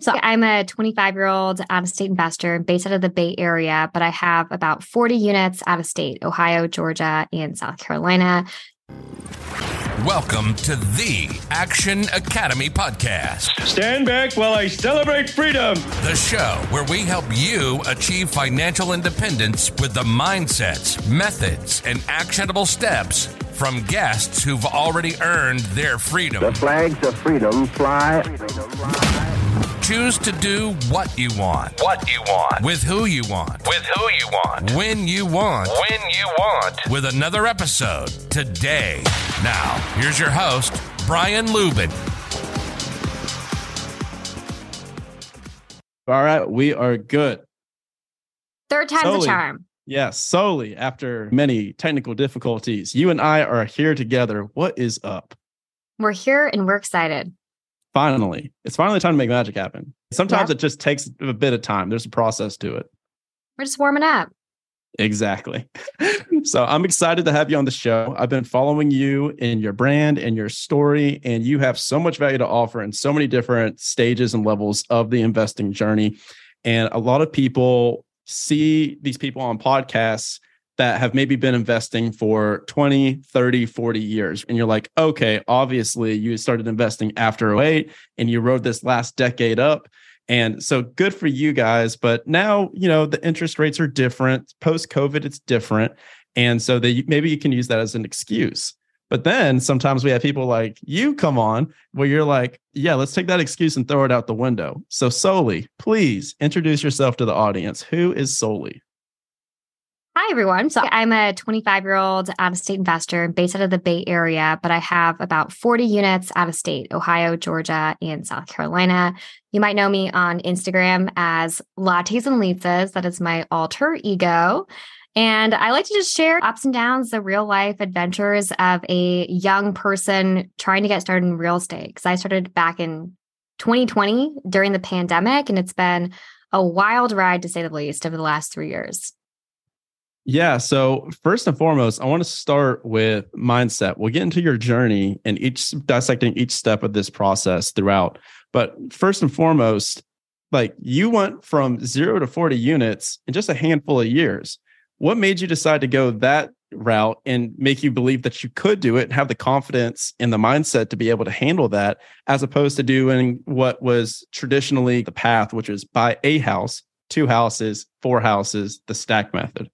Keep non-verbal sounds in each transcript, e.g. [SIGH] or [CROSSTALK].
So I'm a 25 year old out of state investor based out of the Bay Area, but I have about 40 units out of state Ohio, Georgia, and South Carolina. Welcome to the Action Academy podcast. Stand back while I celebrate freedom. The show where we help you achieve financial independence with the mindsets, methods, and actionable steps from guests who've already earned their freedom. The flags of freedom fly. Choose to do what you want. What you want. With who you want. With who you want. When you want. When you want. With another episode today. Now, here's your host, Brian Luebben. All right, we are good. Third time's Soli. a charm. Yes, Soli after many technical difficulties, you and I are here together. What is up? We're here and we're excited. Finally, it's finally time to make magic happen. Sometimes it just takes a bit of time. There's a process to it. We're just warming up. Exactly. [LAUGHS] so I'm excited to have you on the show. I've been following you in your brand and your story, and you have so much value to offer in so many different stages and levels of the investing journey. And a lot of people see these people on podcasts that have maybe been investing for 20, 30, 40 years. And you're like, okay, obviously you started investing after 08 and you rode this last decade up. And so good for you guys. But now, you know, the interest rates are different. Post COVID, it's different. And so they, maybe you can use that as an excuse. But then sometimes we have people like you come on where you're like, yeah, let's take that excuse and throw it out the window. So, Soli, please introduce yourself to the audience. Who is Soli? Hi, everyone. So I'm a 25 year old out um, of state investor based out of the Bay Area, but I have about 40 units out of state Ohio, Georgia, and South Carolina. You might know me on Instagram as Lattes and Leases. That is my alter ego. And I like to just share ups and downs, the real life adventures of a young person trying to get started in real estate. Because I started back in 2020 during the pandemic, and it's been a wild ride to say the least over the last three years. Yeah. So first and foremost, I want to start with mindset. We'll get into your journey and each dissecting each step of this process throughout. But first and foremost, like you went from zero to 40 units in just a handful of years. What made you decide to go that route and make you believe that you could do it and have the confidence and the mindset to be able to handle that, as opposed to doing what was traditionally the path, which is buy a house, two houses, four houses, the stack method?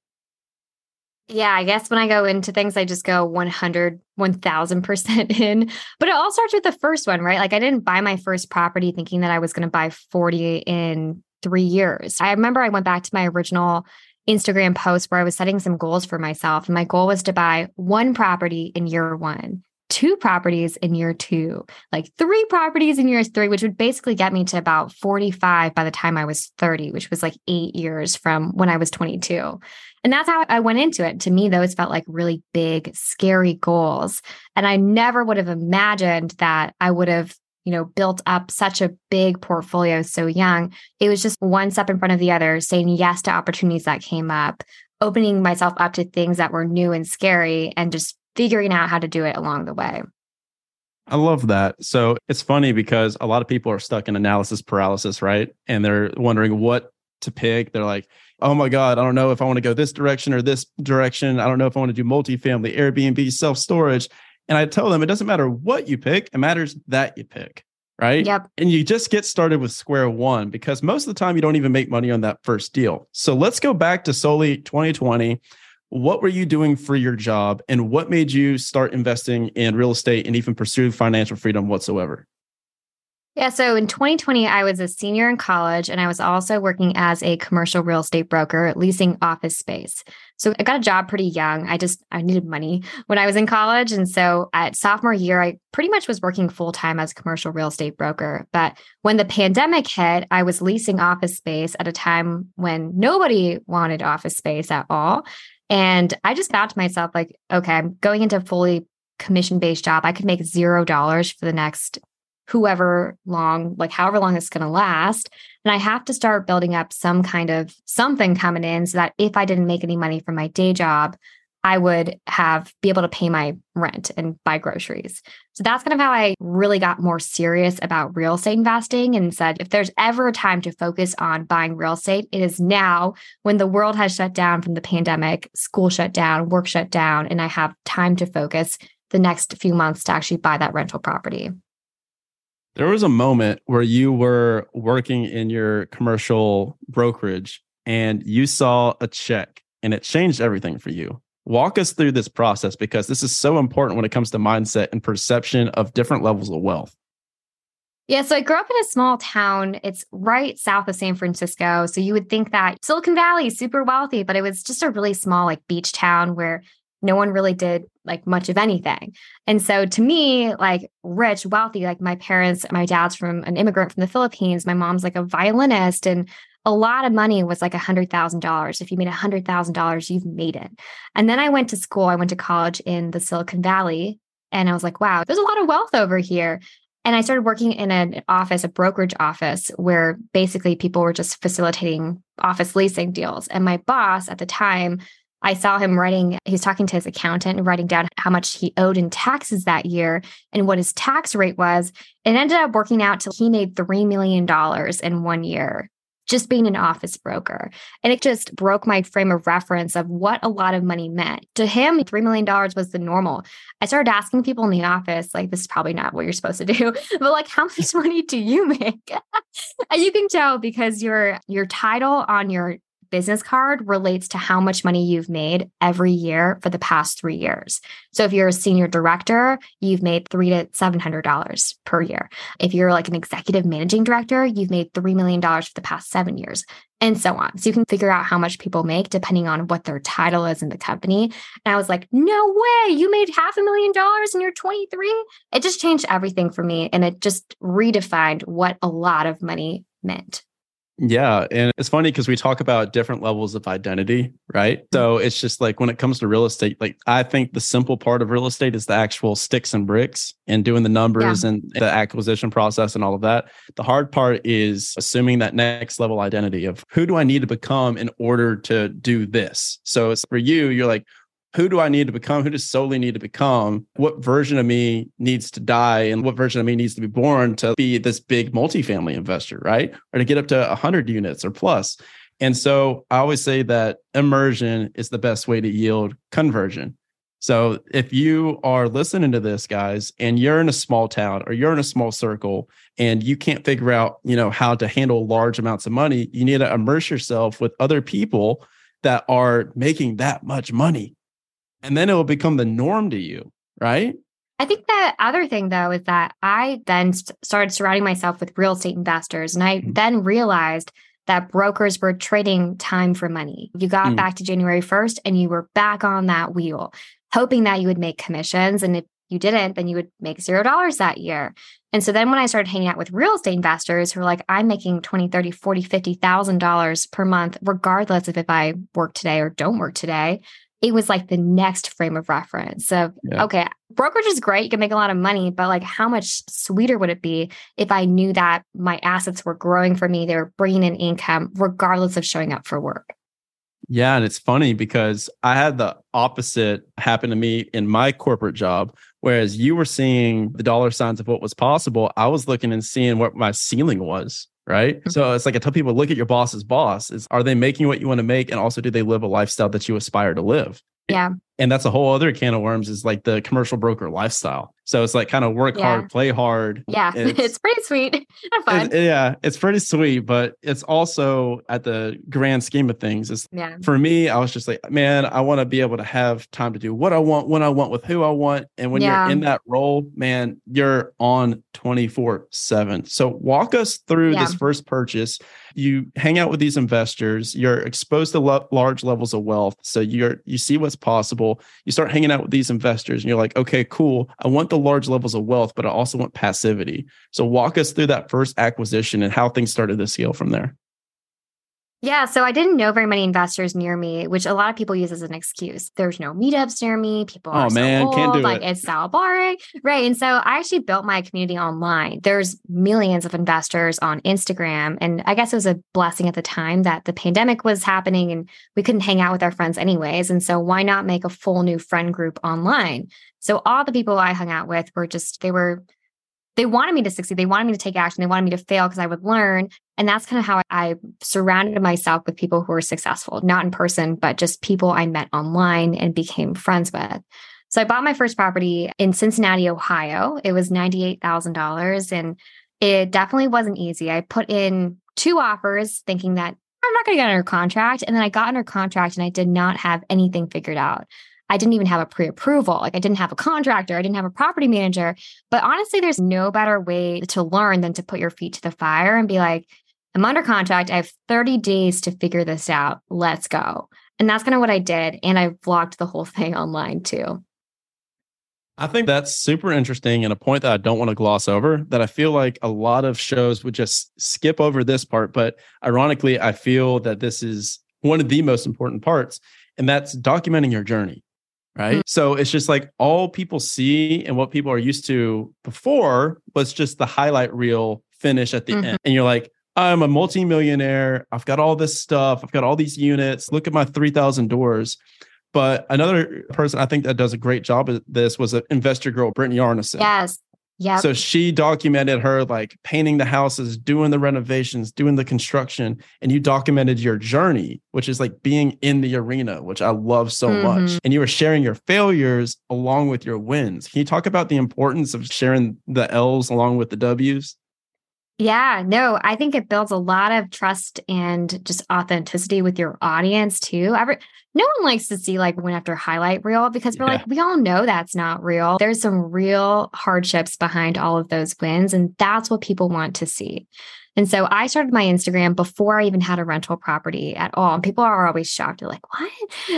Yeah, I guess when I go into things, I just go 100, 1000% [LAUGHS] in. But it all starts with the first one, right? Like I didn't buy my first property thinking that I was going to buy 40 in three years. I remember I went back to my original Instagram post where I was setting some goals for myself. And my goal was to buy one property in year one, two properties in year two, like three properties in year three, which would basically get me to about 45 by the time I was 30, which was like eight years from when I was 22. And that's how I went into it. To me, those felt like really big, scary goals. And I never would have imagined that I would have, you know, built up such a big portfolio so young. It was just one step in front of the other, saying yes to opportunities that came up, opening myself up to things that were new and scary, and just figuring out how to do it along the way. I love that. So it's funny because a lot of people are stuck in analysis paralysis, right? And they're wondering what to pick. They're like, oh my God, I don't know if I want to go this direction or this direction. I don't know if I want to do multifamily, Airbnb, self storage. And I tell them it doesn't matter what you pick, it matters that you pick, right? Yep. And you just get started with square one because most of the time you don't even make money on that first deal. So let's go back to Soli 2020. What were you doing for your job and what made you start investing in real estate and even pursue financial freedom whatsoever? Yeah. So in 2020, I was a senior in college and I was also working as a commercial real estate broker, leasing office space. So I got a job pretty young. I just, I needed money when I was in college. And so at sophomore year, I pretty much was working full time as a commercial real estate broker. But when the pandemic hit, I was leasing office space at a time when nobody wanted office space at all. And I just thought to myself, like, okay, I'm going into a fully commission based job. I could make zero dollars for the next whoever long, like however long it's going to last. And I have to start building up some kind of something coming in so that if I didn't make any money from my day job, I would have be able to pay my rent and buy groceries. So that's kind of how I really got more serious about real estate investing and said if there's ever a time to focus on buying real estate, it is now when the world has shut down from the pandemic, school shut down, work shut down, and I have time to focus the next few months to actually buy that rental property. There was a moment where you were working in your commercial brokerage and you saw a check and it changed everything for you. Walk us through this process because this is so important when it comes to mindset and perception of different levels of wealth. Yeah, so I grew up in a small town. It's right south of San Francisco. So you would think that Silicon Valley is super wealthy, but it was just a really small, like beach town where no one really did like much of anything. And so to me, like rich, wealthy, like my parents, my dad's from an immigrant from the Philippines, my mom's like a violinist, and a lot of money was like a hundred thousand dollars. If you made a hundred thousand dollars, you've made it. And then I went to school. I went to college in the Silicon Valley, and I was like, wow, there's a lot of wealth over here. And I started working in an office, a brokerage office, where basically people were just facilitating office leasing deals. And my boss at the time, I saw him writing, he was talking to his accountant and writing down how much he owed in taxes that year and what his tax rate was. It ended up working out till he made $3 million in one year just being an office broker. And it just broke my frame of reference of what a lot of money meant. To him, $3 million was the normal. I started asking people in the office, like, this is probably not what you're supposed to do, [LAUGHS] but like, how much [LAUGHS] money do you make? [LAUGHS] and you can tell because your your title on your business card relates to how much money you've made every year for the past three years. So if you're a senior director, you've made three to seven hundred dollars per year. If you're like an executive managing director, you've made three million dollars for the past seven years, and so on. So you can figure out how much people make depending on what their title is in the company. And I was like, no way, you made half a million dollars and you're 23. It just changed everything for me, and it just redefined what a lot of money meant. Yeah. And it's funny because we talk about different levels of identity, right? Mm-hmm. So it's just like when it comes to real estate, like I think the simple part of real estate is the actual sticks and bricks and doing the numbers yeah. and the acquisition process and all of that. The hard part is assuming that next level identity of who do I need to become in order to do this? So it's for you, you're like, who do I need to become? Who does Soli need to become? What version of me needs to die and what version of me needs to be born to be this big multifamily investor, right? Or to get up to 100 units or plus. And so I always say that immersion is the best way to yield conversion. So if you are listening to this, guys, and you're in a small town or you're in a small circle and you can't figure out, you know, how to handle large amounts of money, you need to immerse yourself with other people that are making that much money and then it will become the norm to you, right? I think the other thing, though, is that I then started surrounding myself with real estate investors. And I mm-hmm. then realized that brokers were trading time for money. You got mm-hmm. back to January 1st and you were back on that wheel, hoping that you would make commissions. And if you didn't, then you would make zero dollars that year. And so then when I started hanging out with real estate investors who were like, I'm making 20, 30, 40, 50,000 dollars per month, regardless of if I work today or don't work today, it was like the next frame of reference of yeah. okay brokerage is great you can make a lot of money but like how much sweeter would it be if i knew that my assets were growing for me they were bringing in income regardless of showing up for work yeah and it's funny because i had the opposite happen to me in my corporate job whereas you were seeing the dollar signs of what was possible i was looking and seeing what my ceiling was right? Mm-hmm. So it's like I tell people, look at your boss's boss. Is are they making what you want to make, and also do they live a lifestyle that you aspire to live? Yeah. And that's a whole other can of worms. Is like the commercial broker lifestyle. So it's like kind of work yeah. hard, play hard. Yeah, [LAUGHS] it's, it's pretty sweet. [LAUGHS] fun. It, yeah, it's pretty sweet, but it's also at the grand scheme of things. Is yeah. for me, I was just like, man, I want to be able to have time to do what I want, when I want, with who I want. And when yeah. you're in that role, man, you're on 24 7. So walk us through this first purchase. You hang out with these investors, you're exposed to lo- large levels of wealth. So you're you see what's possible. You start hanging out with these investors and you're like, okay, cool. I want the large levels of wealth, but I also want passivity. So walk us through that first acquisition and how things started to scale from there. Yeah, so I didn't know very many investors near me, which a lot of people use as an excuse. There's no meetups near me. People Oh, are so man, old, can't do like it. it's so boring, right? And so I actually built my community online. There's millions of investors on Instagram, and I guess it was a blessing at the time that the pandemic was happening and we couldn't hang out with our friends anyways. And so why not make a full new friend group online? So all the people I hung out with were just they were they wanted me to succeed. They wanted me to take action. They wanted me to fail because I would learn. And that's kind of how I surrounded myself with people who were successful, not in person, but just people I met online and became friends with. So I bought my first property in Cincinnati, Ohio. It was $98,000 and it definitely wasn't easy. I put in two offers thinking that I'm not going to get under contract. And then I got under contract and I did not have anything figured out. I didn't even have a pre approval. Like I didn't have a contractor. I didn't have a property manager. But honestly, there's no better way to learn than to put your feet to the fire and be like, I'm under contract. I have 30 days to figure this out. Let's go. And that's kind of what I did. And I vlogged the whole [LAUGHS] thing online too. I think that's super interesting and a point that I don't want to gloss over that I feel like a lot of shows would just skip over this part. But ironically, I feel that this is one of the most important parts, and that's documenting your journey. Right. So it's just like all people see and what people are used to before was just the highlight reel finish at the Mhm. end. And you're like, I'm a multimillionaire. I've got all this stuff. I've got all these units. Look at my 3,000 doors. But another person I think that does a great job at this was an investor girl, Brittany Arneson. Yes. Yep. So she documented her like painting the houses, doing the renovations, doing the construction, and you documented your journey, which is like being in the arena, which I love so much. Mhm. And you were sharing your failures along with your wins. Can you talk about the importance of sharing the L's along with the W's? Yeah, no, I think it builds a lot of trust and just authenticity with your audience too. Every, no one likes to see like win after highlight reel because we're Yeah. like, we all know that's not real. There's some real hardships behind all of those wins, and that's what people want to see. And so I started my Instagram before I even had a rental property at all. And people are always shocked. They're like, what?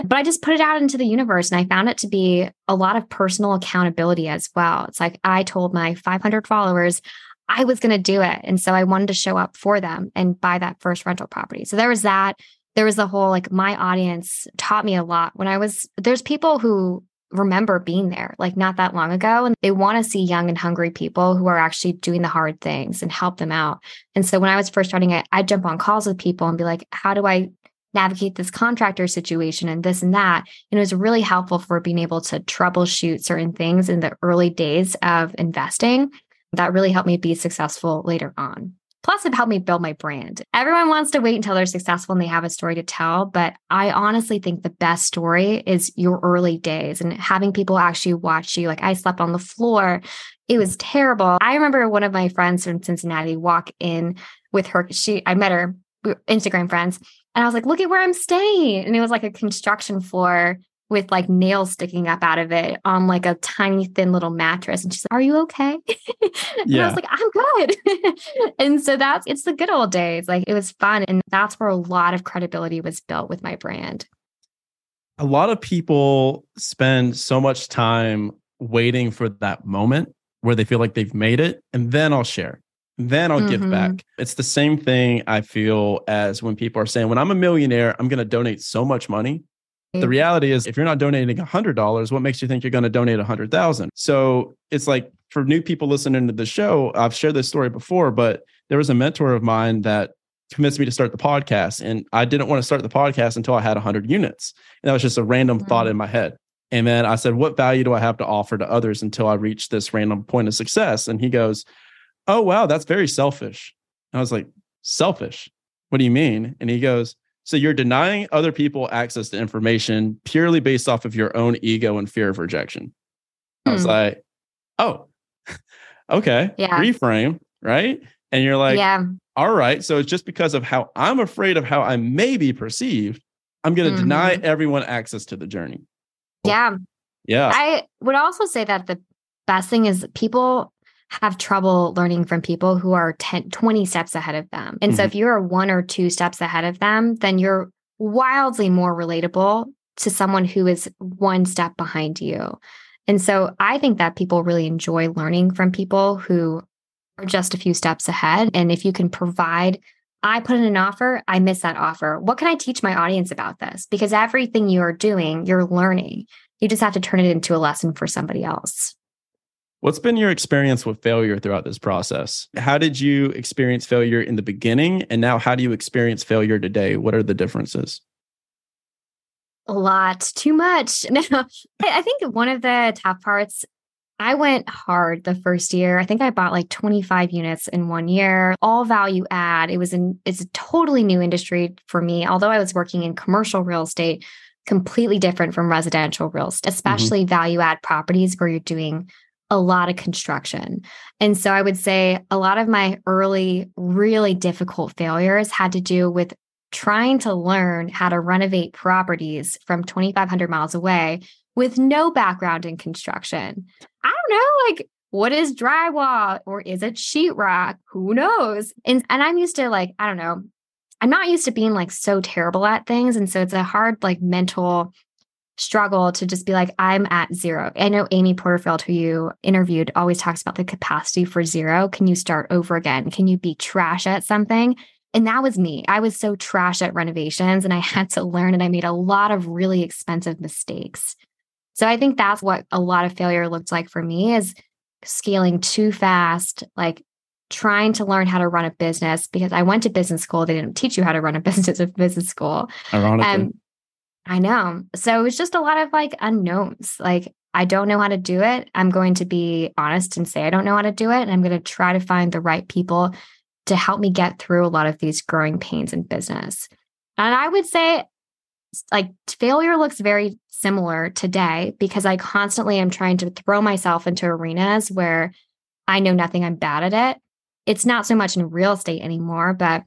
But I just put it out into the universe and I found it to be a lot of personal accountability as well. It's like I told my 500 followers, I was going to do it. And so I wanted to show up for them and buy that first rental property. So there was that. There was the whole like my audience taught me a lot when I was, there's people who remember being there like not that long ago and they want to see young and hungry people who are actually doing the hard things and help them out. And so when I was first starting it, I'd jump on calls with people and be like, how do I navigate this contractor situation and this and that? And it was really helpful for being able to troubleshoot certain things in the early days of investing that really helped me be successful later on. Plus, it helped me build my brand. Everyone wants to wait until they're successful and they have a story to tell. But I honestly think the best story is your early days and having people actually watch you. Like, I slept on the floor. It was terrible. I remember one of my friends from Cincinnati walk in with her. She, I met her, we Instagram friends, and I was like, look at where I'm staying. And it was like a construction floor with like nails sticking up out of it on like a tiny thin little mattress and she's like are you okay [LAUGHS] and i was like i'm good [LAUGHS] and so that's it's the good old days like it was fun and that's where a lot of credibility was built with my brand a lot of people spend so much time waiting for that moment where they feel like they've made it and then I'll share. Then I'll give Mhm. back. It's the same thing I feel as when people are saying, when I'm a millionaire, I'm going to donate so much money. The Mm. reality is, if you're not donating $100, what makes you think you're going to donate 100,000? So it's like for new people listening to the show, I've shared this story before, but there was a mentor of mine that convinced me to start the podcast. And I didn't want to start the podcast until I had 100 units. And that was just a random Mm. thought in my head. And then I said, What value do I have to offer to others until I reach this random point of success? And he goes, Oh, wow, that's very selfish. And I was like, Selfish? What do you mean? And he goes, So you're denying other people access to information purely based off of your own ego and fear of rejection. I was Hmm. like, Oh, [LAUGHS] okay. Yeah. Reframe, right? And you're like, yeah all right, so it's just because of how I'm afraid of how I may be perceived, I'm going to deny everyone access to the journey. yeah Yeah. I would also say that the best thing is people have trouble learning from people who are 10, 20 steps ahead of them. And so Mhm. if you're one or two steps ahead of them, then you're wildly more relatable to someone who is one step behind you. And so I think that people really enjoy learning from people who are just a few steps ahead. And if you can provide I put in an offer, I miss that offer. What can I teach my audience about this? Because everything you are doing, you're learning. You just have to turn it into a lesson for somebody else. What's been your experience with failure throughout this process? How did you experience failure in the beginning? And now, how do you experience failure today? What are the differences? A lot, too much. [LAUGHS] No, I think one of the tough parts I went hard the first year. I think I bought like 25 units in one year, all value add. It was in it's a totally new industry for me. Although I was working in commercial real estate, completely different from residential real estate, mm-hmm. especially mm-hmm. value add properties where you're doing a lot of construction. And so I would say a lot of my early really difficult failures had to do with trying to learn how to renovate properties from 2500 miles away with no background in construction. I don't know, like what is drywall or is it sheetrock? Who knows? And and I'm used to like, I don't know. I'm not used to being like so terrible at things. And so it's a hard like mental struggle to just be like, I'm at zero. I know Amy Porterfield, who you interviewed, always talks about the capacity for zero. Can you start over again? Can you be trash at something? And that was me. I was so trash at renovations and I [LAUGHS] had to learn and I made a lot of really expensive mistakes. So I think that's what a lot of failure looked like for me is scaling too fast, like trying to learn how to run a business because I went to business school. They didn't teach you how to run a [LAUGHS] business at business school. Ironically. Um, I know. So it was just a lot of like unknowns. Like, I don't know how to do it. I'm going to be honest and say I don't know how to do it. And I'm going to try to find the right people to help me get through a lot of these growing pains in business. And I would say, like, failure looks very similar today because I constantly am trying to throw myself into arenas where I know nothing, I'm bad at it. It's not so much in real estate anymore, but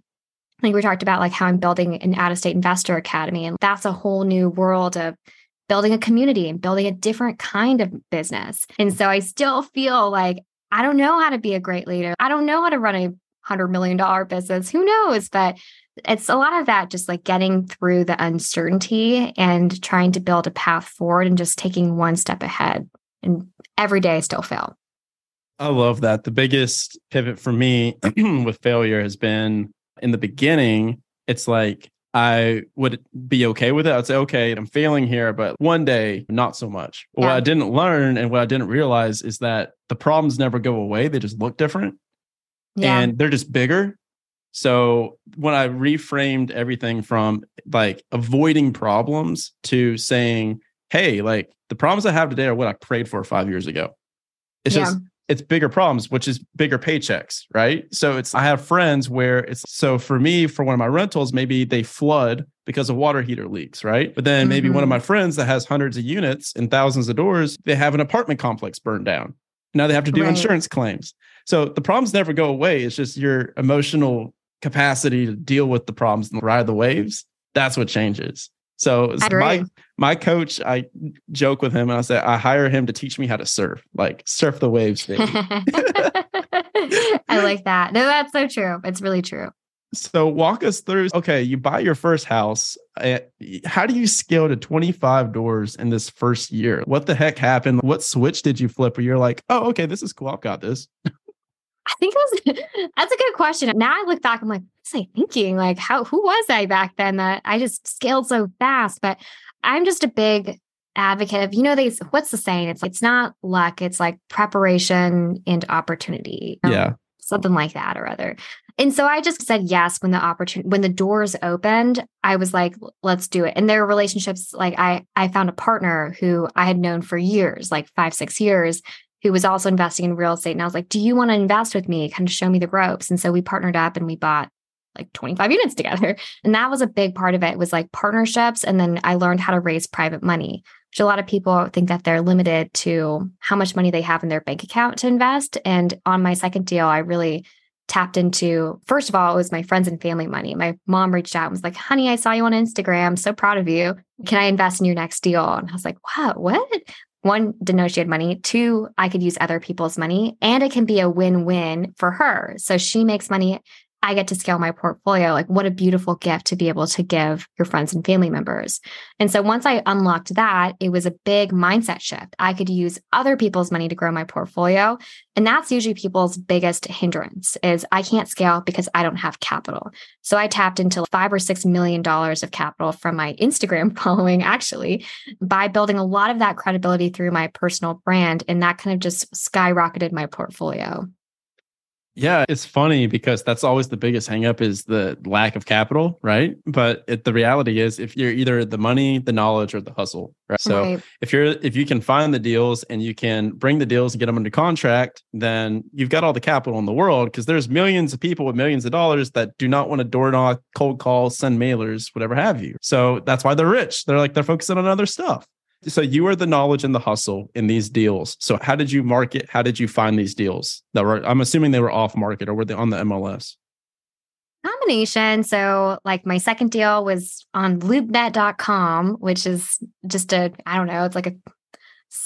Think we talked about like how I'm building an out of state investor academy. And that's a whole new world of building a community and building a different kind of business. And so I still feel like I don't know how to be a great leader. I don't know how to run a hundred million dollar business. Who knows? But it's a lot of that just like getting through the uncertainty and trying to build a path forward and just taking one step ahead. And every day I still fail. I love that. The biggest pivot for me [CLEARS THROAT] with failure has been in the beginning, it's like I would be okay with it. I'd say, okay, I'm failing here, but one day, not so much. Yeah. What I didn't learn and what I didn't realize is that the problems never go away. They just look different yeah. and they're just bigger. So when I reframed everything from like avoiding problems to saying, hey, like the problems I have today are what I prayed for five years ago. It's yeah. just it's bigger problems, which is bigger paychecks, right? So it's I have friends where it's so for me, for one of my rentals, maybe they flood because of water heater leaks, right? But then maybe mm-hmm. one of mm-hmm. my friends that has hundreds of units and thousands of doors, they have an apartment complex burned down. Now they have to do right. insurance claims. So the problems never go away. It's just your emotional capacity to deal with the problems and ride the waves. That's what changes. So my my coach, I joke with him and I say I hire him to teach me how to surf, like surf the waves. [LAUGHS] I like that. No, that's so true. It's really true. So walk us through. Okay, you buy your first house. Eh, how do you scale to 25 doors in this first year? What the heck happened? What switch did you flip where you're like, oh, okay, this is cool. I've got this. I think it was [LAUGHS] that's a good question. Now I look back, I'm like, what was I thinking? Like, how who was I back then that I just scaled so fast? But I'm just a big advocate of, you know, these what's the saying? It's it's not luck, it's like preparation and opportunity. Um, yeah. Something like that or other. And so I just said yes when the opportunity when the doors opened, I was like, let's do it. And there are relationships like I I found a partner who I had known for years, like five, six years, who was also investing in real estate. And I was like, do you want to invest with me? Kind of show me the ropes. And so we partnered up and we bought like 25 [LAUGHS] units together. And that was a big part of it was like partnerships. And then I learned how to raise private money, which a lot of people think that they're limited to how much money they have in their bank account to invest. And on my second deal, I really tapped into first of all it was my friends and family money my mom reached out and was like honey i saw you on instagram so proud of you can i invest in your next deal and i was like wow what one didn't know she had money. Two i could use other people's money and it can be a win-win for her. So she makes money I get to scale my portfolio. Like, what a beautiful gift to be able to give your friends and family members. And so once I unlocked that, it was a big mindset shift. I could use other people's money to grow my portfolio. And that's usually people's biggest hindrance is I can't scale because I don't have capital. So I tapped into five or six million dollars of capital from my Instagram [LAUGHS] following, actually, by building a lot of that credibility through my personal brand. And that kind of just skyrocketed my portfolio. Yeah, it's funny because that's always the biggest hangup is the lack of capital, right? But it, the reality is, if you're either the money, the knowledge, or the hustle, right? So Right. if you're if you can find the deals and you can bring the deals and get them under contract, then you've got all the capital in the world because there's millions of people with millions of dollars that do not want to door knock, cold call, send mailers, whatever have you. So that's why they're rich. They're like they're focusing on other stuff. So you are the knowledge and the hustle in these deals. So how did you market? How did you find these deals that were? I'm assuming they were off market or were they on the MLS? combination. So, like my second deal was on loopnet.com, which is just a, I don't know, it's like a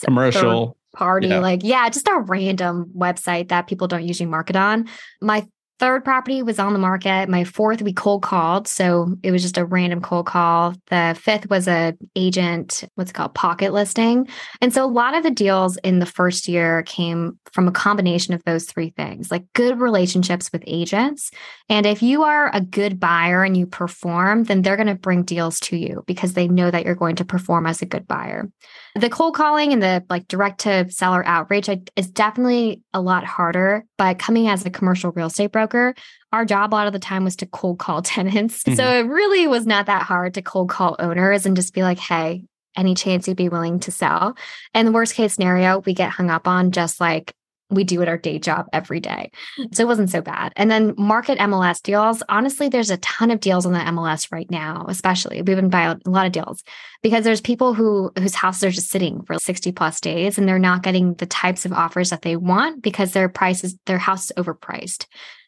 Commercial. party, Yeah. like, yeah, just a random website that people don't usually market on. My third property was on the market. My fourth, we cold called. So it was just a random cold call. The fifth was a agent, what's called, pocket listing. And so a lot of the deals in the first year came from a combination of those three things, like good relationships with agents. And if you are a good buyer and you perform, then they're going to bring deals to you because they know that you're going to perform as a good buyer. The cold calling and the like direct to seller outreach is definitely a lot harder. But coming as a commercial real estate broker, our job a lot of the time was to cold call [LAUGHS] tenants. So mm-hmm. it really was not that hard to cold call owners and just be like, hey, any chance you'd be willing to sell? And the worst case scenario, we get hung up on just like we do at our day job every day. So it wasn't so bad. And then market MLS deals. Honestly, there's a ton of deals on the MLS right now, especially. We've been buying a lot of deals because there's people who whose houses are just sitting for 60 plus days and they're not getting the types of offers that they want because their price is their house is overpriced.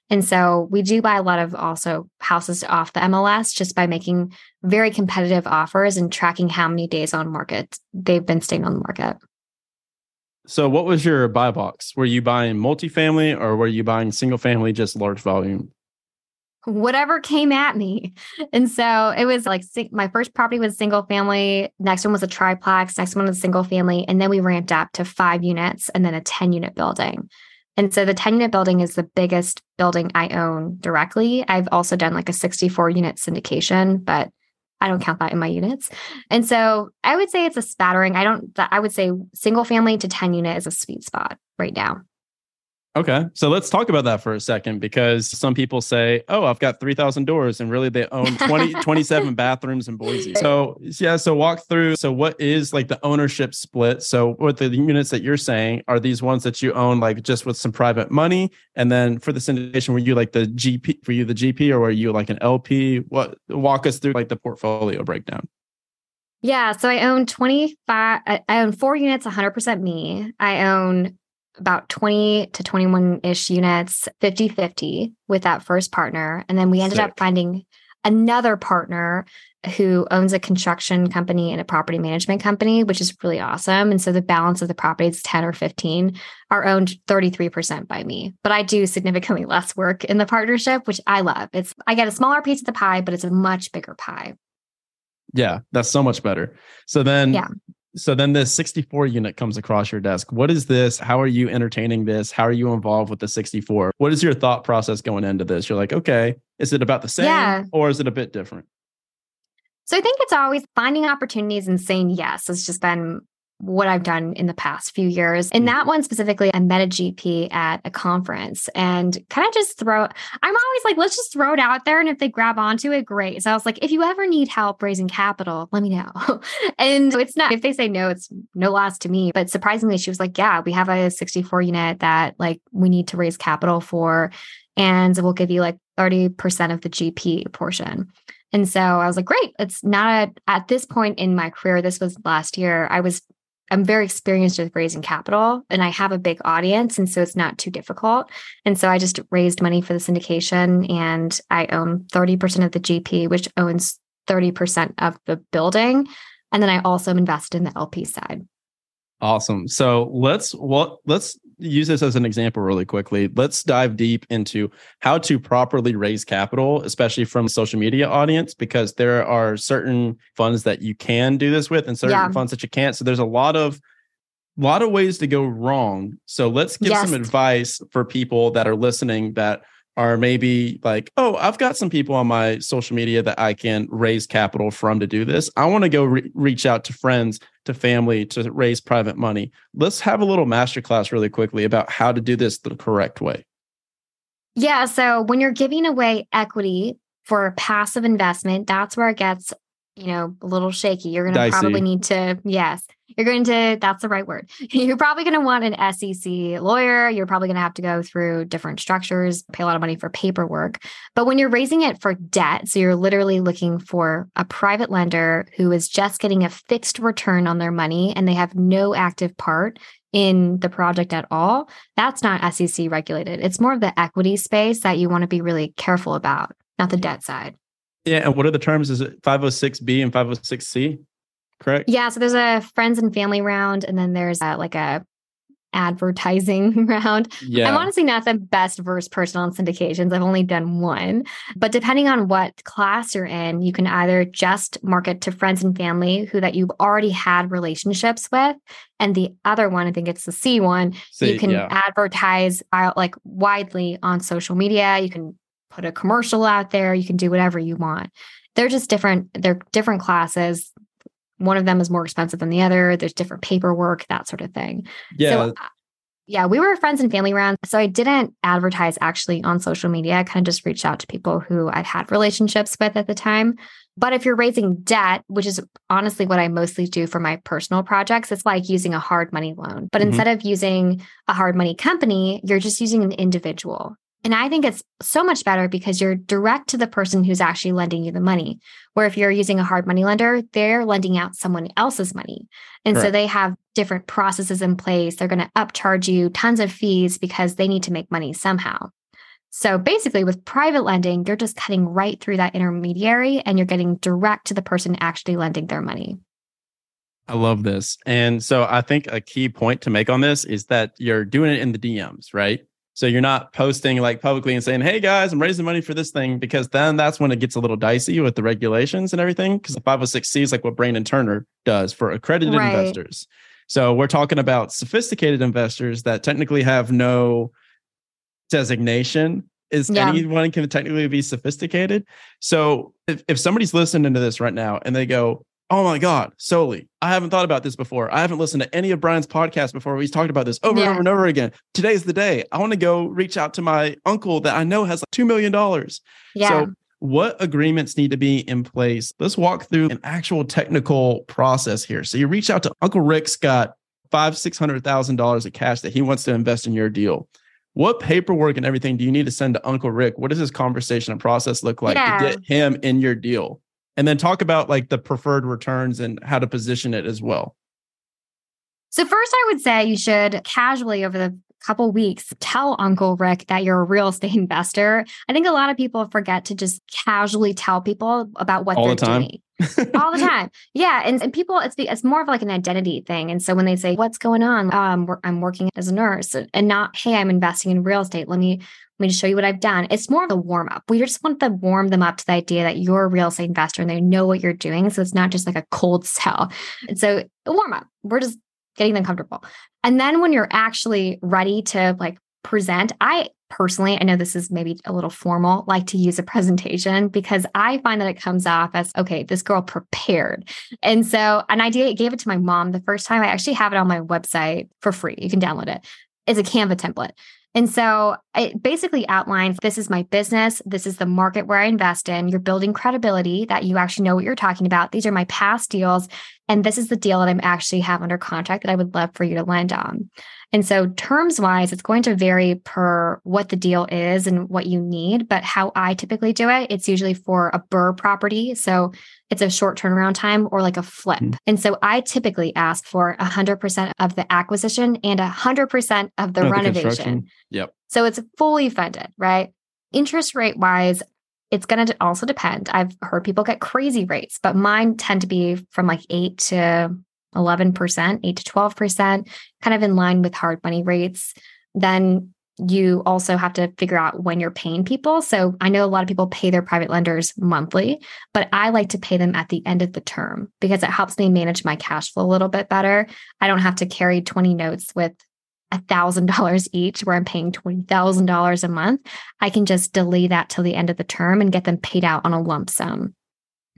And so we do buy a lot of also houses off the MLS just by making very competitive offers and tracking how many days on market they've been staying on the market. So what was your buy box? Were you buying multifamily or were you buying single family, just large volume? whatever came at me. And so it was like my first property was single family. Next one was a triplex. Next one was single family. And then we ramped up to five units and then a 10 unit building. And so the 10 unit building is the biggest building I own directly. I've also done like a 64 unit syndication, but I don't count that in my units. And so I would say it's a spattering. I don't, I would say single family to 10 unit is a sweet spot right now. Okay. So let's talk about that for a second because some people say, oh, I've got 3,000 doors and really they own 20, [LAUGHS] 27 bathrooms in Boise. So, yeah. So walk through. So, what is like the ownership split? So, what the units that you're saying are these ones that you own like just with some private money? And then for the syndication, were you like the GP, were you the GP or were you like an LP? What walk us through like the portfolio breakdown? Yeah, so I own 25 I I own 4 units 100% me. I own about 20 to 21ish units 50/50 with that first partner and then we ended Sick. up finding another partner who owns a construction company and a property management company which is really awesome and so the balance of the properties 10 or 15 are owned 33% by me but I do significantly [LAUGHS] less work in the partnership which I love. It's I get a smaller piece of the pie but it's a much bigger pie. Yeah, that's so much better. So then, Yeah. So then the 64 unit comes across your desk. What is this? How are you entertaining this? How are you involved with the 64? What is your thought process going into this? You're like, okay, is it about the same Yeah. or is it a bit different? So I think it's always finding opportunities and saying yes has just been what I've done in the past few years. In Mm. that one specifically, I met a GP at a conference and kind of just throw I'm always like, let's just throw it out there. And if they grab onto it, great. So I was like, if you ever need help raising capital, let me know. [LAUGHS] and it's not if they say no, it's no loss to me. But surprisingly, she was like, Yeah, we have a 64 unit that like we need to raise capital for. And we'll give you like 30% of the GP portion. And so I was like, great. It's not a, at this point in my career, this was last year. I was, I'm very experienced with raising capital and I have a big audience. And so it's not too difficult. And so I just raised money for the syndication and I own 30% of the GP, which owns 30% of the building. And then I also invest in the LP side. Awesome. So let's what let's use this as an example really quickly. Let's dive deep into how to properly raise capital, especially from social media audience, because there are certain funds that you can do this with and certain Yeah. funds that you can't. So there's a lot of lot of ways to go wrong. So let's give some advice for people that are listening that are maybe like, oh, I've got some people on my social media that I can raise capital from to do this. I want to go re- reach out to friends, to family to raise private money. Let's have a little masterclass really quickly about how to do this the correct way. Yeah. So when you're giving away equity for passive investment, that's where it gets, you know, a little shaky. You're going to probably need to, yes, you're going to, that's the right word. [LAUGHS] You're probably going to want an SEC lawyer. You're probably going to have to go through different structures, pay a lot of money for paperwork. But when you're raising it for debt, so you're literally looking for a private lender who is just getting a fixed return on their money and they have no active part in the project at all, that's not SEC regulated. It's more of the equity space that you want to be really careful about, not the mm-hmm. debt side. Yeah. And what are the terms? Is it 506B and 506C? Correct? Yeah. So there's a friends and family round, and then there's uh like a advertising [LAUGHS] round. Yeah. I'm honestly not the best versed person on syndications. I've only done one. But depending on what class you're in, you can either just market to friends and family who that you've already had relationships with. And the other one, I think it's the C one, See, you can yeah. advertise out like widely on social media. You can put a commercial out there. You can do whatever you want. They're just different. They're different classes. One of them is more expensive than the other. There's different paperwork, that sort of thing. yeah. So, uh, yeah, we were friends and family round. So I didn't advertise actually on social media. I kind of just reached out to people who I'd had relationships with at the time. But if you're raising debt, which is honestly what I mostly do for my personal projects, it's like using a hard money loan. But Mhm. instead of using a hard money company, you're just using an individual. And I think it's so much better because you're direct to the person who's actually lending you the money. Where if you're using a hard money lender, they're lending out someone else's money. And so they have different processes in place. They're going to upcharge you tons of fees because they need to make money somehow. So basically, with private lending, you're just cutting right through that intermediary and you're getting direct to the person actually lending their money. I love this. And so I think a key point to make on this is that you're doing it in the DMs, right? So you're not posting like publicly and saying, "Hey guys, I'm raising money for this thing," because then that's when it gets a little dicey with the regulations and everything. Because the 506c is like what Brandon Turner does for accredited Right. investors. So we're talking about sophisticated investors that technically have no designation. Is Yeah. anyone can technically be sophisticated? So if, if somebody's listening to this right now and they go, Oh my God, Soli, I haven't thought about this before. I haven't listened to any of Brian's podcasts before. He's talked about this over and over and over again. Today's the day. I want to go reach out to my uncle that I know has like $2 million. Yeah. So, what agreements need to be in place? Let's walk through an actual technical process here. So, you reach out to Uncle Rick's got five, six hundred thousand dollars of cash that he wants to invest in your deal. What paperwork and everything do you need to send to Uncle Rick? What does his conversation and process look like Yeah. to get him in your deal? And then talk about like the preferred returns and how to position it as well. So first, I would say you should casually over the couple weeks tell Uncle Rick that you're a real estate [LAUGHS] investor. I think a lot of people forget to just casually tell people about what All they're the time? doing. all the time. [LAUGHS] Yeah, and, and people, it's it's more of like an identity thing. And so when they say, "What's going on?" Um, we're- I'm working as a nurse, and not, "Hey, I'm investing in real estate. Let me me just show you what I've done." It's more of a warm up. We just want to warm them up to the idea that you're a real estate investor and they know what you're doing. So it's not just like a cold sell. And so a warm up. We're just getting them comfortable. And then when you're actually ready to like present, I personally, I know this is maybe a little formal, like to use a [LAUGHS] presentation because I find that it comes off as okay, this girl prepared. And so, and I gave it to my mom the first time. I actually have it on my website for free. You can download it. It's a Canva template. And so it basically outlines this is my business. This is the market where I invest in. You're building credibility that you actually know what you're talking about. These are my past deals. And this is the deal that I'm actually have under contract that I would love for you to lend on. And so, terms wise, it's going to vary per what the deal is and what you need. But how I typically do it, it's usually for a BRRRR property. So, it's a short turnaround time or like a flip. Mhm. And so, I typically ask for 100% of the acquisition and 100% of the Oh, renovation. construction. Yep. So it's fully funded, right? Interest rate wise, it's going to also depend. I've heard people get crazy rates, but mine tend to be from like eight to 11%, 8 to 12%, kind of in line with hard money rates. Then you also have to figure out when you're paying people. So I know a lot of people pay their private lenders monthly, but I like to pay them at the end of the term because it helps me manage my cash flow a little bit better. I don't have to carry 20 notes with $1,000 each where I'm paying $20,000 a month. I can just delay that till the end of the term and get them paid out on a lump sum.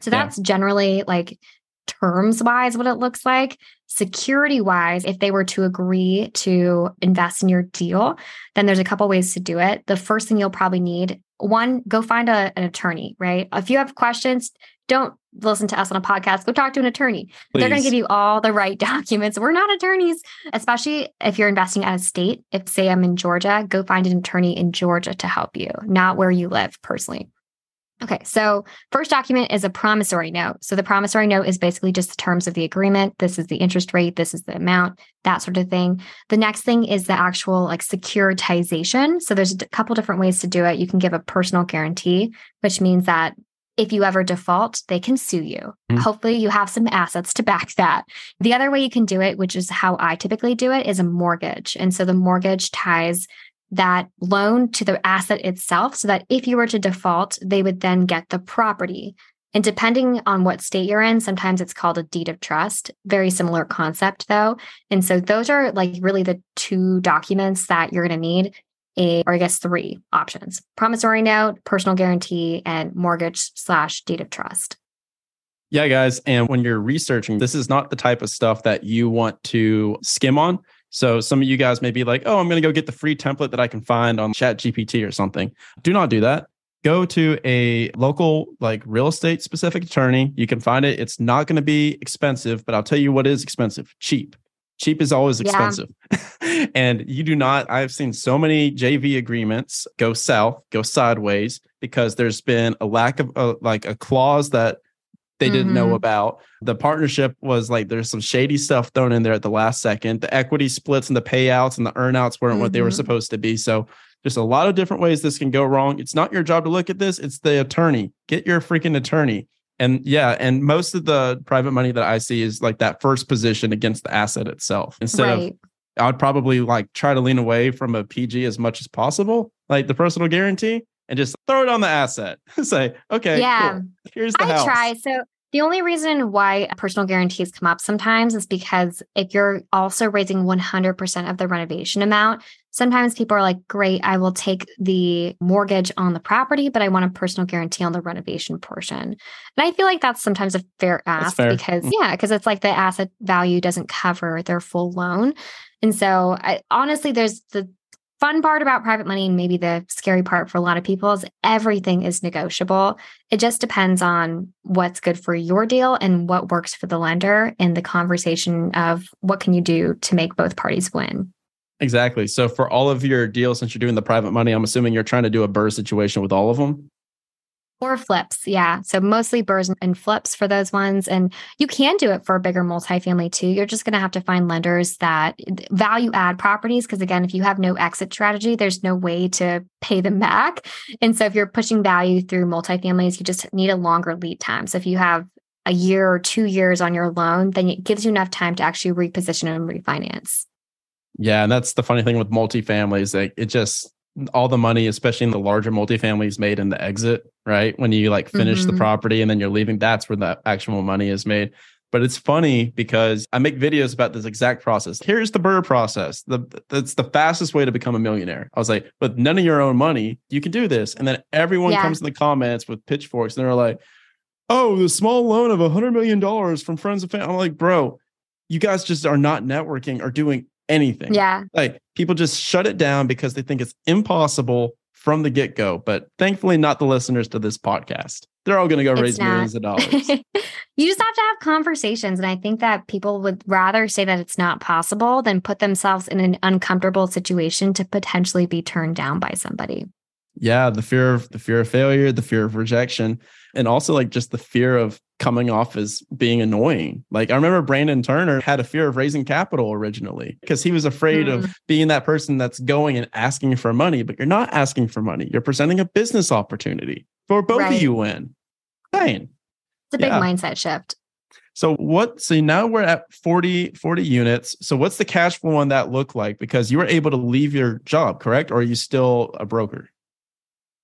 So that's yeah. generally like terms wise what it looks like. Security wise, if they were to agree to invest in your deal, then there's a couple ways to do it. The first thing you'll probably need one, go find a, an attorney, right? If you have questions, don't listen to us on a podcast. Go talk to an attorney. Please. They're going to give you all the right [LAUGHS] documents. We're not attorneys, especially if you're investing out of state. If, say, I'm in Georgia, go find an attorney in Georgia to help you, not where you live personally. Okay, so first document is a promissory note. So the promissory note is basically just the terms of the agreement. This is the interest rate, this is the amount, that sort of thing. The next thing is the actual like securitization. So there's a couple different ways to do it. You can give a personal guarantee, which means that if you ever default, they can sue you. Mm-hmm. Hopefully, you have some assets to back that. The other way you can do it, which is how I typically do it, is a mortgage. And so the mortgage ties that loan to the asset itself so that if you were to default, they would then get the property. And depending on what state you're in, sometimes it's called a deed of trust. Very similar concept, though. And so those are like really the two documents that you're going to need. A, or I guess three options promissory note, personal guarantee, and mortgage slash deed of trust. Yeah, guys. And when you're researching, this is not the type of stuff that you want to skim on. So some of you guys may be like, oh, I'm going to go get the free template that I can find on Chat GPT or something. Do not do that. Go to a local, like real estate specific attorney. You can find it. It's not going to be expensive, but I'll tell you what is expensive cheap. Cheap is always expensive. Yeah. [LAUGHS] and you do not, I've seen so many JV agreements go south, go sideways because there's been a lack of uh, like a clause that they didn't mm-hmm. know about. The partnership was like there's some shady stuff thrown in there at the last second. The equity splits and the payouts and the earnouts weren't mm-hmm. what they were mm-hmm. supposed to be. So there's a lot of different ways this can go wrong. It's not your job to look at this, it's the attorney. Get your freaking attorney. And yeah, and most of the private money that I see is like that first position against the asset itself. Instead right. of I would probably like try to lean away from a PG as much as possible, like the personal guarantee and just throw it on the asset. [LAUGHS] Say, okay, yeah, cool. here's the I house. try. So the only reason why personal guarantees come up sometimes is because if you're also raising 100% of the renovation amount, sometimes people are like, great, I will take the mortgage on the property, but I want a personal guarantee on the renovation portion. And I feel like that's sometimes a fair ask fair. because, mm. yeah, because it's like the asset value doesn't cover their full loan. And so, I, honestly, there's the fun part about private money and maybe the scary part for a lot of people is everything is negotiable. It just depends on what's good for your deal and what works for the lender and the conversation of what can you do to make both parties win. Exactly. So for all of your deals, since you're doing the private money, I'm assuming you're trying to do a BRRRR situation with all of them. Or flips, yeah. So mostly BRRRRs and flips for those ones. And you can do it for a bigger multifamily too. You're just going to have to find lenders that eh, value add properties. Because again, if you have no exit strategy, there's no way to pay them back. And so if you're pushing value through multifamilies, you just need a longer lead time. So if you have a year or two years on your loan, then it gives you enough time to actually reposition and refinance. Yeah, and that's the funny thing with multifamilies. Like it just all the money, especially in the larger multifamilies, made in the exit, right? When you like finish mm-hmm. the property and then you're leaving, that's where the actual money is made. But it's funny because I make videos about this exact process. Here's the BRRRR process. The that's the fastest way to become a millionaire. I was like, with none of your own money, you can do this. And then everyone yeah. comes in the comments with pitchforks and they're like, oh, the small loan of a hundred million dollars from friends and family. I'm like, bro, you guys just are not networking or doing anything. Yeah. Like people just shut it down because they think it's impossible from the get go. But thankfully, not the listeners to this podcast. They're all going to go it's raise not. millions of dollars. [LAUGHS] you just have to have conversations. And I think that people would rather say that it's not possible than put themselves in an uncomfortable situation to potentially be turned down by somebody. Yeah, the fear of the fear of failure, the fear of rejection, and also like just the fear of coming off as being annoying. Like I remember Brandon Turner had a fear of raising capital originally because he was afraid mm. of being that person that's going and asking for money, but you're not asking for money. You're presenting a business opportunity for both right. of you win. Fine. It's a big yeah. mindset shift. So what so now we're at 40 40 units. So what's the cash flow on that look like because you were able to leave your job, correct? Or are you still a broker?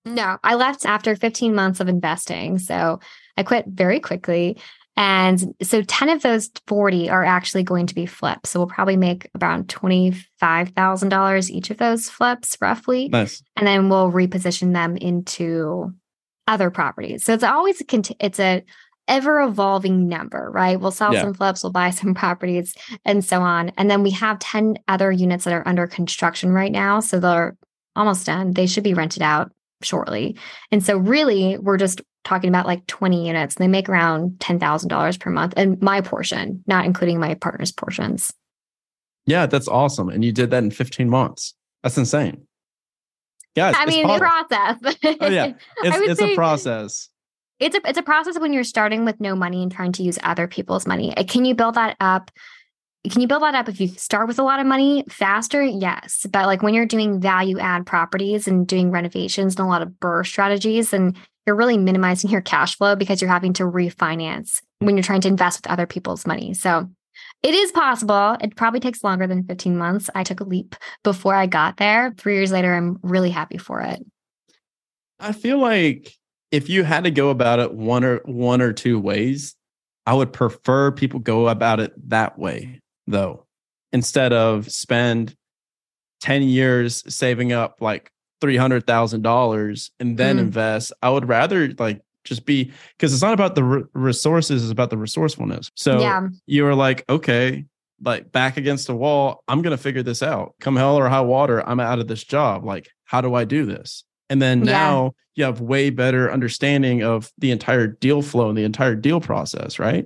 No, I left after 15 months of investing. So I quit very quickly. And so 10 of those 40 are actually going to be flips. So we'll probably make around $25,000 each of those flips roughly. Nice. And then we'll reposition them into other properties. So it's always a cont- it's a ever evolving number, right? We'll sell Yeah. some flips, we'll buy [LAUGHS] some properties and so on. And then we have 10 other units that are under construction right now. So they're almost done. They should be rented out shortly. And so really we're just talking about like 20 units. They make around $10,000 per month and my portion, not including my partner's portions. Yeah, that's awesome. And you did that in 15 months. That's insane. Guys, I mean, the process. Oh, yeah. [LAUGHS] it's, it's a process. it's a it's a process when you're starting with no money and trying to use other people's money. Uh, Can you build that up? Can you build that up if you start with a lot of money faster? Yes. But like when you're doing value add properties and doing renovations and a lot of BRRRR strategies, and you're really minimizing your cash flow because you're having to refinance mm. when you're trying to invest with other people's money. So it is possible. It probably takes longer than 15 months. I took a leap before I got there. Three years later, I'm really happy for it. I feel like if you had to go about it one or one or two ways, I would prefer people go about it that way though, instead of spend 10 years saving up like $300,000 and then Mm. invest. I would rather like just be because it's not about the re- resources, it's about the resourcefulness. So yeah. you are like, okay, like back against the wall, I'm going to figure this out. Come hell or high water, I'm out of this job. Like, how do I do this? And then Yeah. now you have way better understanding of the entire deal flow and the entire deal process, right?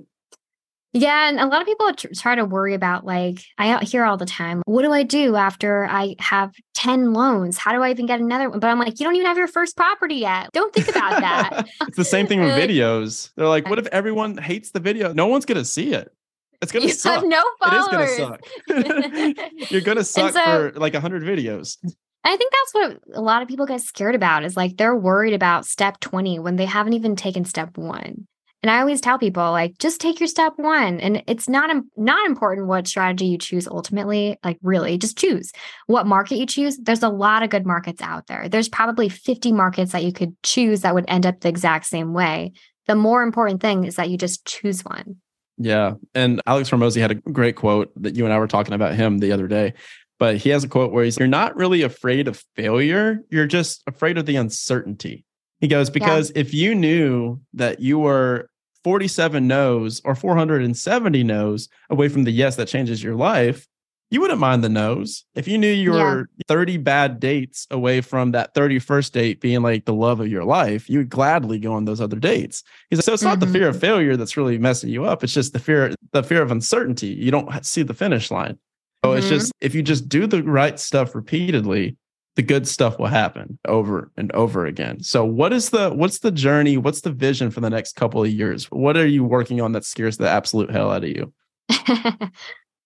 Yeah, and a lot of people try to worry about like I hear all the time, what do I do after I have 10 loans? How do I even get another one? But I'm like, you don't even have your first property yet. Don't think about that. [LAUGHS] it's the same thing with Like- [LAUGHS] videos. They're like, what if everyone hates the video? No one's going to see it. It's you to suck. have no It is going to suck. [LAUGHS] You're going to suck so- for like 100 videos. I think that's what a lot of people get scared about is like they're worried about step 20 when they haven't even taken step 1. And I always tell people like just take your step 1 and it's not not important what strategy you choose ultimately, like really just choose what market you choose. There's a lot of good markets out there. There's probably 50 markets that you could choose that would end up the exact same way. The more important thing is that you just choose one. Yeah. And Alex Hormozi had a great quote that you and I were talking about him the other day. But he has a quote where he's, You're not really afraid of failure. You're just afraid of the uncertainty. He goes, Because if you knew that you were 47 no's or 470 no's away from the yes that changes your life, you wouldn't mind the no's. If you knew you Yeah. were 30 bad dates away from that 31st date being like the love of your life, you would gladly go on those other dates. He's like, so it's not the Mhm. fear of failure that's really messing you up. It's just the fear, the fear of uncertainty. You don't see the finish line. So it's Mhm. just if you just do the right stuff repeatedly, the good stuff will happen over and over again. So what is the what's the journey? What's the vision for the next couple of years? What are you working on that scares the absolute hell out of you? [LAUGHS]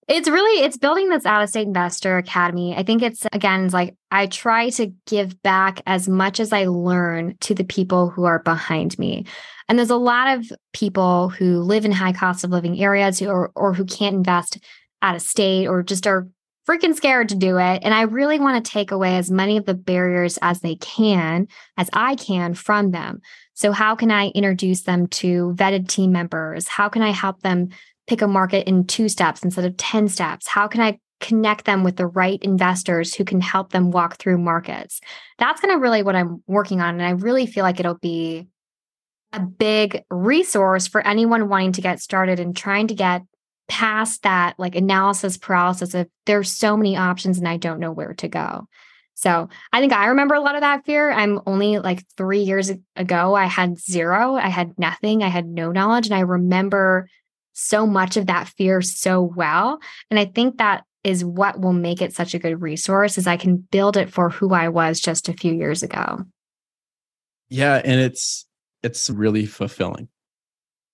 it's really it's building this out of state investor academy i think it's again it's like i try to give back as much as i learn to the people who are behind me and there's a lot of people who live in high cost of living areas who or, or who can't invest out of state or just are freaking scared to do it and i really want to take away as many of the barriers as they can as i can from them so how can i introduce them to vetted team members how can i help them pick a market in two steps instead of 10 steps? How can I connect them with the right investors who can help them walk through markets? That's kind of really what I'm working on. And I really feel like it'll be a big resource for anyone wanting to get started and trying to get past that like analysis paralysis of there's so many options and I don't know where to go. So I think I remember a lot of that fear. I'm only like three years ago, I had zero, I had nothing, I had no knowledge. And I remember so much of that fear so well. And I think that is what will make it such a good resource is I can build it for who I was just a few years ago. Yeah, and it's it's really fulfilling.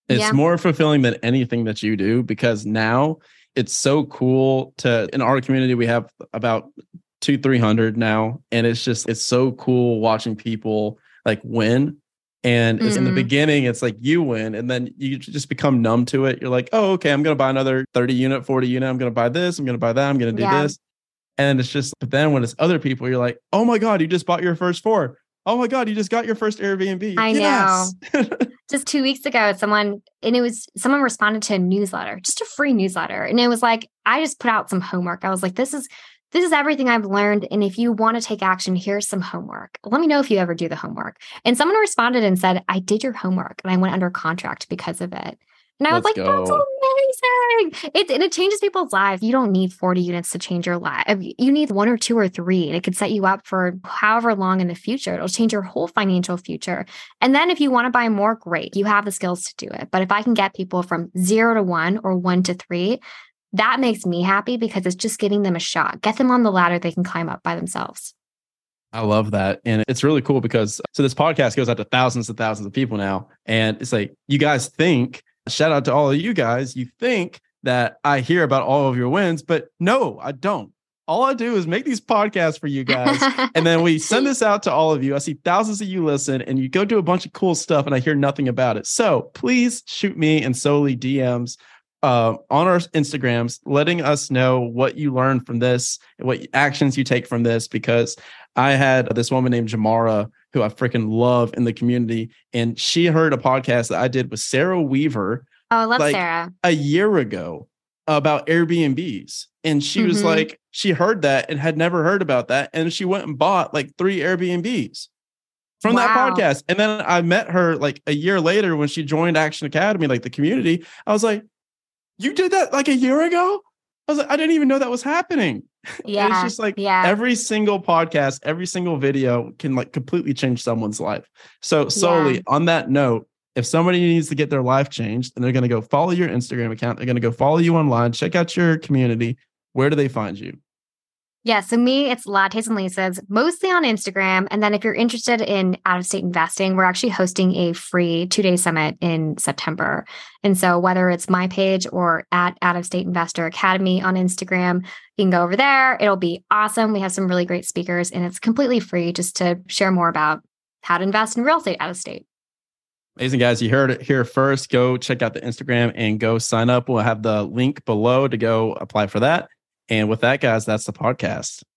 It's Yeah. more fulfilling than anything that you do because now it's so cool to in our community we have about two, three hundred now. And it's just it's so cool watching people like win And it's in the Mhm. beginning, it's like you win, and then you just become numb to it. You're like, oh, okay, I'm going to buy another 30 unit, 40 unit. I'm going to buy this. I'm going to buy that. I'm going to do Yeah. this. And it's just, but then when it's other people, you're like, oh my God, you just bought your first four. Oh my God, you just got your first Airbnb. I Yes. [LAUGHS] just two weeks ago, someone and it was someone responded to a newsletter, just a free newsletter. And it was like, I just put out some homework. I was like, this is this is everything I've learned. And if you want to take action, here's some homework. Let me know if you ever do the homework. And someone responded and said, I did your homework and I went under contract because of it. And I was Let's like, that's go. Amazing. It, and it changes people's lives. You don't need 40 units to change your life. You need one or two or three, and it could set you up for however long in the future. It'll change your whole financial future. And then if you want to buy more, great. You have the skills to do it. But if I can get people from zero to one or one to three, that makes me happy because it's just giving them a shot. Get them on the ladder they can climb up by themselves. I love that. And it's really cool because so this podcast goes out to thousands and thousands of people now. And it's like, you guys think, shout out to all of you guys, you think that I hear about all of your wins, but no, I don't. All I do is make these podcasts for you guys. and then we send [LAUGHS] this out to all of you. I see thousands of you listen and you go do a bunch of cool stuff and I hear nothing about it. So please shoot me and Soli DMs uh, on our Instagrams, letting us know what you learned from this, what actions you take from this, because I had this woman named Jamara who I freaking love in the community. And she heard a podcast that I did with Sarah Weaver Oh, I love Like, Sarah. a year ago about Airbnbs. And she was Mhm. like, she heard that and had never heard about that. And she went and bought like three Airbnbs from that podcast. And then I met her like a year later when she joined Action Academy, like the community. I was like, you did that like a year ago? I was like, I didn't even know that was happening. And Yeah. it's just like yeah. every single podcast, every single video can like completely change someone's life. So Soli Yeah. on that note, if somebody needs to get their life changed, then they're going to go follow your Instagram account. They're going to go follow you online, check out your community. Where do they find you? Yeah, so me, it's Lattes and Leases, mostly on Instagram. And then if you're interested in out of state investing, we're actually hosting a free two day summit in September. And so whether it's my page or at Out of State Investor Academy on Instagram, you can go over there. It'll be awesome. We have some really great speakers, and it's completely free just to share more about how to invest in real estate out of state. Amazing guys. You heard it here first. Go check out the Instagram and go sign up. We'll have the link below to go apply for that. And with that, guys, that's the podcast.